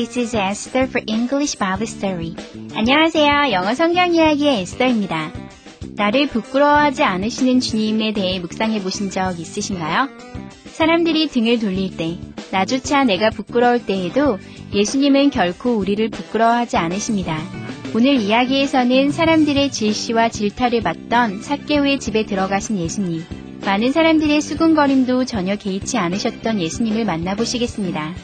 This is Esther for English Bible Story. 안녕하세요. 영어 성경 이야기의 에스더입니다. 나를 부끄러워하지 않으시는 주님에 대해 묵상해 보신 적 있으신가요? 사람들이 등을 돌릴 때, 나조차 내가 부끄러울 때에도 예수님은 결코 우리를 부끄러워하지 않으십니다. 오늘 이야기에서는 사람들의 질시와 질타를 받던 삭개오의 집에 들어가신 예수님, 많은 사람들의 수군거림도 전혀 개의치 않으셨던 예수님을 만나보시겠습니다.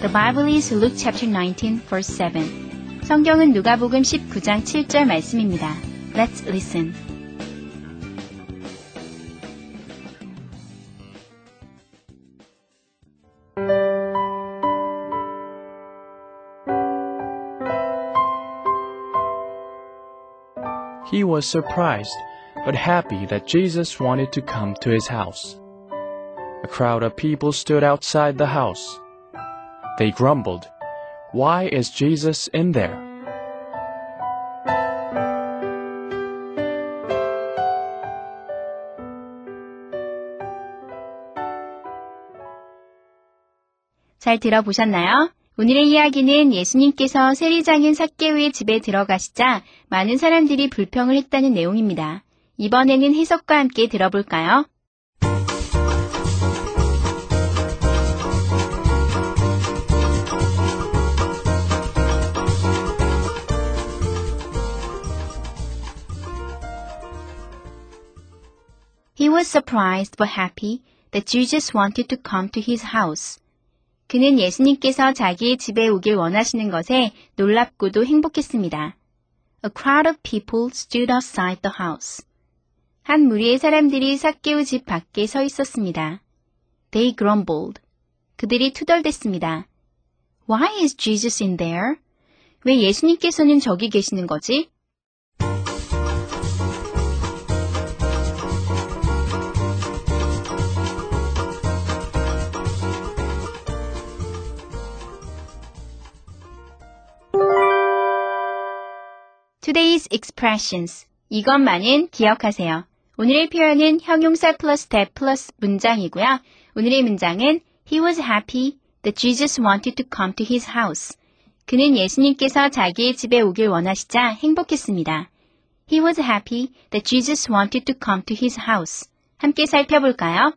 The Bible is Luke chapter 19 verse 7. 성경은 누가복음 19장 7절 말씀입니다. Let's listen. He was surprised, but happy that Jesus wanted to come to his house. A crowd of people stood outside the house. They grumbled, Why is Jesus in there? 잘 들어보셨나요? 오늘의 이야기는 예수님께서 세리장인 삭개오의 집에 들어가시자 많은 사람들이 불평을 했다는 내용입니다. 이번에는 해석과 함께 들어볼까요? He was surprised but happy that Jesus wanted to come to his house. 그는 예수님께서 자기의 집에 오길 원하시는 것에 놀랍고도 행복했습니다. A crowd of people stood outside the house. 한 무리의 사람들이 삭개오 집 밖에 서 있었습니다. They grumbled. 그들이 투덜댔습니다. Why is Jesus in there? 왜 예수님께서는 저기 계시는 거지? Today's expressions. 이것만은 기억하세요. 오늘의 표현은 형용사 플러스 대 플러스 문장이고요. 오늘의 문장은 He was happy that Jesus wanted to come to his house. 그는 예수님께서 자기의 집에 오길 원하시자 행복했습니다. He was happy that Jesus wanted to come to his house. 함께 살펴볼까요?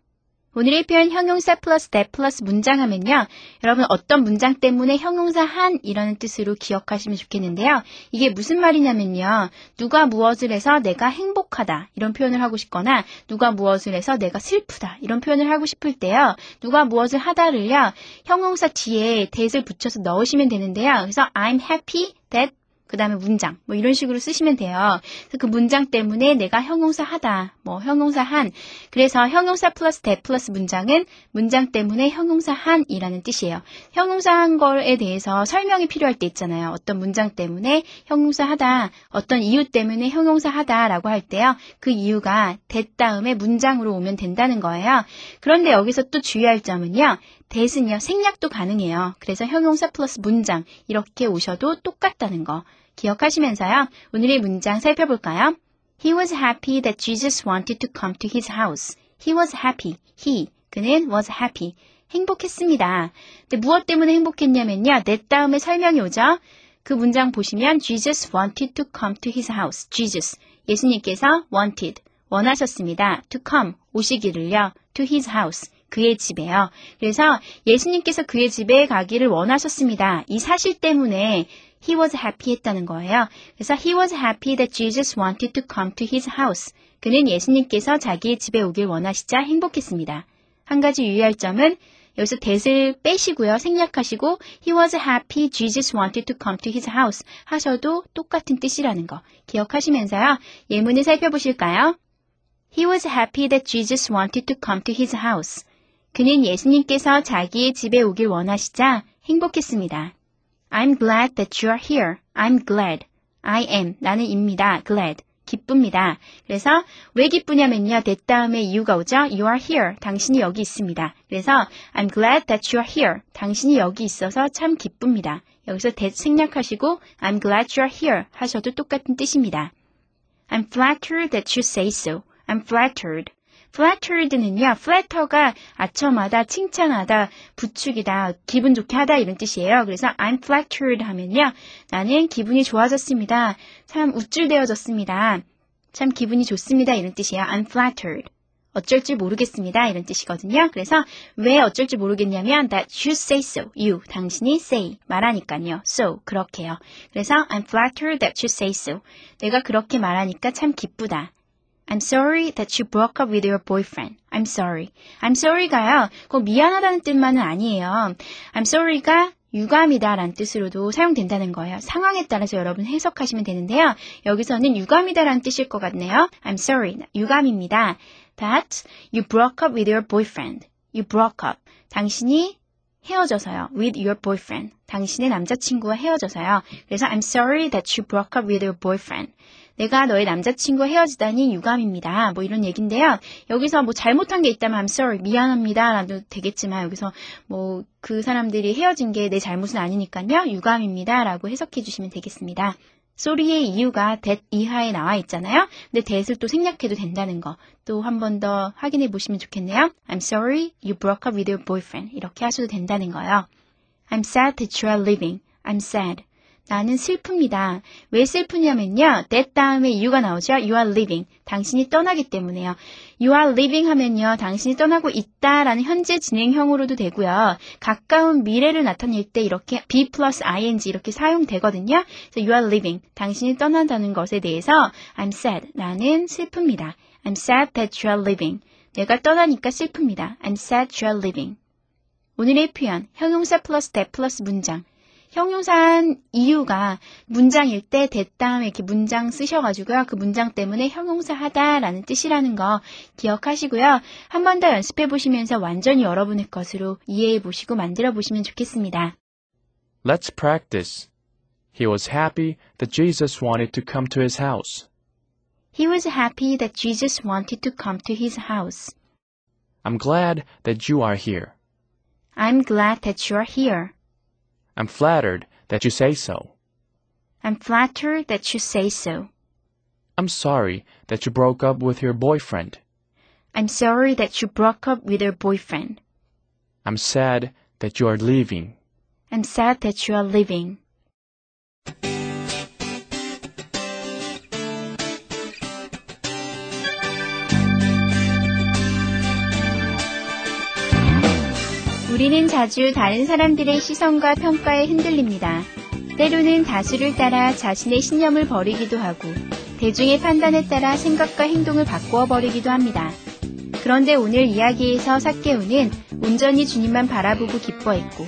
오늘의 표현 형용사 플러스 that 플러스 문장 하면요. 여러분 어떤 문장 때문에 형용사 한 이라는 뜻으로 기억하시면 좋겠는데요. 이게 무슨 말이냐면요. 누가 무엇을 해서 내가 행복하다 이런 표현을 하고 싶거나 누가 무엇을 해서 내가 슬프다 이런 표현을 하고 싶을 때요. 누가 무엇을 하다를요. 형용사 뒤에 that을 붙여서 넣으시면 되는데요. 그래서 I'm happy that 그 다음에 문장, 뭐 이런 식으로 쓰시면 돼요. 그 문장 때문에 내가 형용사 하다, 뭐 형용사 한. 그래서 형용사 플러스 대 플러스 문장은 문장 때문에 형용사 한이라는 뜻이에요. 형용사 한 거에 대해서 설명이 필요할 때 있잖아요. 어떤 문장 때문에 형용사 하다, 어떤 이유 때문에 형용사 하다라고 할 때요. 그 이유가 대 다음에 문장으로 오면 된다는 거예요. 그런데 여기서 또 주의할 점은요. 대은요 생략도 가능해요. 그래서 형용사 플러스 문장 이렇게 오셔도 똑같다는 거 기억하시면서요. 오늘의 문장 살펴볼까요? He was happy that Jesus wanted to come to his house. He was happy. He 그는 was happy. 행복했습니다. 근데 무엇 때문에 행복했냐면요. 내 다음에 설명이 오죠. 그 문장 보시면 Jesus wanted to come to his house. Jesus 예수님께서 wanted 원하셨습니다. to come 오시기를요. to his house 그의 집에요. 그래서 예수님께서 그의 집에 가기를 원하셨습니다. 이 사실 때문에 he was happy 했다는 거예요. 그래서 he was happy that Jesus wanted to come to his house. 그는 예수님께서 자기의 집에 오길 원하시자 행복했습니다. 한 가지 유의할 점은 여기서 that을 빼시고요. 생략하시고 he was happy Jesus wanted to come to his house 하셔도 똑같은 뜻이라는 거 기억하시면서요. 예문을 살펴보실까요? He was happy that Jesus wanted to come to his house. 그는 예수님께서 자기의 집에 오길 원하시자 행복했습니다. I'm glad that you are here. I'm glad. I am. 나는 입니다. glad. 기쁩니다. 그래서 왜 기쁘냐면요. that 다음에 이유가 오죠. You are here. 당신이 여기 있습니다. 그래서 I'm glad that you are here. 당신이 여기 있어서 참 기쁩니다. 여기서 that 생략하시고 I'm glad you are here 하셔도 똑같은 뜻입니다. I'm flattered that you say so. I'm flattered. Flattered는요, flatter가 아첨하다, 칭찬하다, 부축이다, 기분 좋게 하다 이런 뜻이에요. 그래서 I'm flattered 하면요, 나는 기분이 좋아졌습니다. 참 우쭐대어졌습니다. 참 기분이 좋습니다 이런 뜻이에요. I'm flattered. 어쩔 줄 모르겠습니다. 이런 뜻이거든요. 그래서 왜 어쩔 줄 모르겠냐면 that you say so. you. 당신이 say. 말하니까요. so. 그렇게요. 그래서 I'm flattered that you say so. 내가 그렇게 말하니까 참 기쁘다. I'm sorry that you broke up with your boyfriend. I'm sorry. I'm sorry가요. 꼭 미안하다는 뜻만은 아니에요. I'm sorry가 유감이다 라는 뜻으로도 사용된다는 거예요. 상황에 따라서 여러분 해석하시면 되는데요. 여기서는 유감이다 라는 뜻일 것 같네요. I'm sorry. 유감입니다. That you broke up with your boyfriend. You broke up. 당신이 헤어져서요. With your boyfriend. 당신의 남자친구와 헤어져서요. 그래서 I'm sorry that you broke up with your boyfriend. 내가 너의 남자친구와 헤어지다니 유감입니다. 뭐 이런 얘기인데요. 여기서 뭐 잘못한 게 있다면 I'm sorry, 미안합니다. 라도 되겠지만 여기서 뭐 그 사람들이 헤어진 게 내 잘못은 아니니까요. 유감입니다. 라고 해석해 주시면 되겠습니다. 소리의 이유가 that 이하에 나와 있잖아요. 근데 that을 또 생략해도 된다는 거. 또 한 번 더 확인해 보시면 좋겠네요. I'm sorry you broke up with your boyfriend. 이렇게 하셔도 된다는 거예요. I'm sad that you are leaving. I'm sad. 나는 슬픕니다. 왜 슬프냐면요. that 다음에 이유가 나오죠. You are leaving. 당신이 떠나기 때문에요. You are leaving 하면요. 당신이 떠나고 있다라는 현재 진행형으로도 되고요. 가까운 미래를 나타낼 때 이렇게 be plus ing 이렇게 사용되거든요. 그래서 you are leaving. 당신이 떠난다는 것에 대해서 I'm sad. 나는 슬픕니다. I'm sad that you are leaving. 내가 떠나니까 슬픕니다. I'm sad you are leaving. 오늘의 표현, 형용사 플러스 that 플러스 문장. 형용사한 이유가 문장일 때 됐다음에 이렇게 문장 쓰셔가지고요. 그 문장 때문에 형용사 하다라는 뜻이라는 거 기억하시고요. 한 번 더 연습해 보시면서 완전히 여러분의 것으로 이해해 보시고 만들어 보시면 좋겠습니다. Let's practice. He was happy that Jesus wanted to come to his house. He was happy that Jesus wanted to come to his house. I'm glad that you are here. I'm glad that you're here. I'm flattered that you say so. I'm flattered that you say so. I'm sorry that you broke up with your boyfriend. I'm sorry that you broke up with your boyfriend. I'm sad that you are leaving. I'm sad that you are leaving. 우리는 자주 다른 사람들의 시선과 평가에 흔들립니다. 때로는 다수를 따라 자신의 신념을 버리기도 하고 대중의 판단에 따라 생각과 행동을 바꾸어 버리기도 합니다. 그런데 오늘 이야기에서 삭개우는 온전히 주님만 바라보고 기뻐했고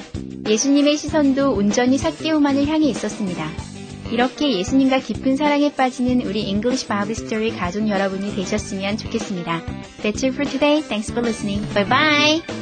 예수님의 시선도 온전히 삭개우만을 향해 있었습니다. 이렇게 예수님과 깊은 사랑에 빠지는 우리 English Bible Story 가족 여러분이 되셨으면 좋겠습니다. That's it for today. Thanks for listening. Bye bye.